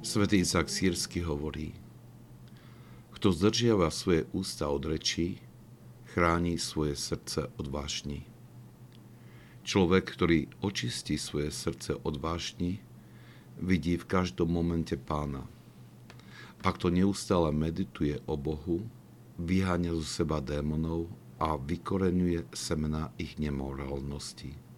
Svetý Izak Sírsky hovorí, kto zdržiava svoje ústa od rečí, chráni svoje srdce od vášni. Človek, ktorý očistí svoje srdce od vášni, vidí v každom momente pána. Ak to neustále medituje o Bohu, vyháňa zo seba démonov a vykorenuje semena ich nemorálnosti.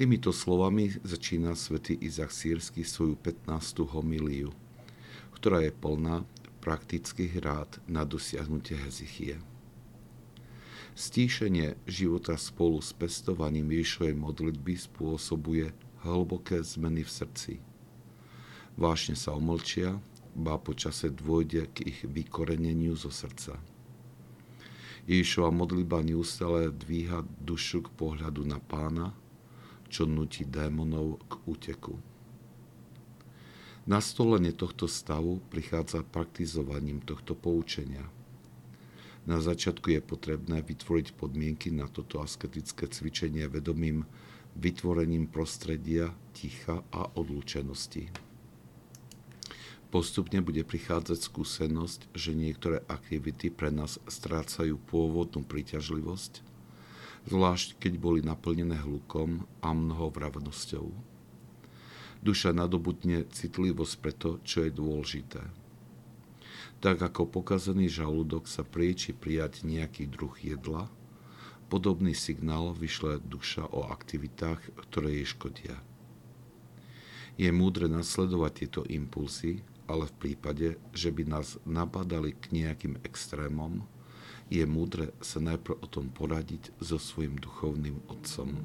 Týmito slovami začína svätý Izak Sírsky svoju 15. homíliu, ktorá je plná praktických rád na dosiahnutie hezichie. Stíšenie života spolu s pestovaním Ježišovej modlitby spôsobuje hlboké zmeny v srdci. Vášne sa omlčia, ba počase dôjde k ich vykoreneniu zo srdca. Ježišova modlitba neustále dvíha dušu k pohľadu na pána, čo nutí démonov k úteku. Nastolenie tohto stavu prichádza praktizovaním tohto poučenia. Na začiatku je potrebné vytvoriť podmienky na toto asketické cvičenie vedomým vytvorením prostredia, ticha a odlúčenosti. Postupne bude prichádzať skúsenosť, že niektoré aktivity pre nás strácajú pôvodnú príťažlivosť zvlášť keď boli naplnené hlukom a mnohovravnosťou. Duša nadobudne citlivosť pre to, čo je dôležité. Tak ako pokazený žalúdok sa prieči prijať nejaký druh jedla, podobný signál vyšle duša o aktivitách, ktoré jej škodia. Je múdre nasledovať tieto impulsy, ale v prípade, že by nás napadali k nejakým extrémom, je múdre sa najprv o tom poradiť so svojim duchovným otcom.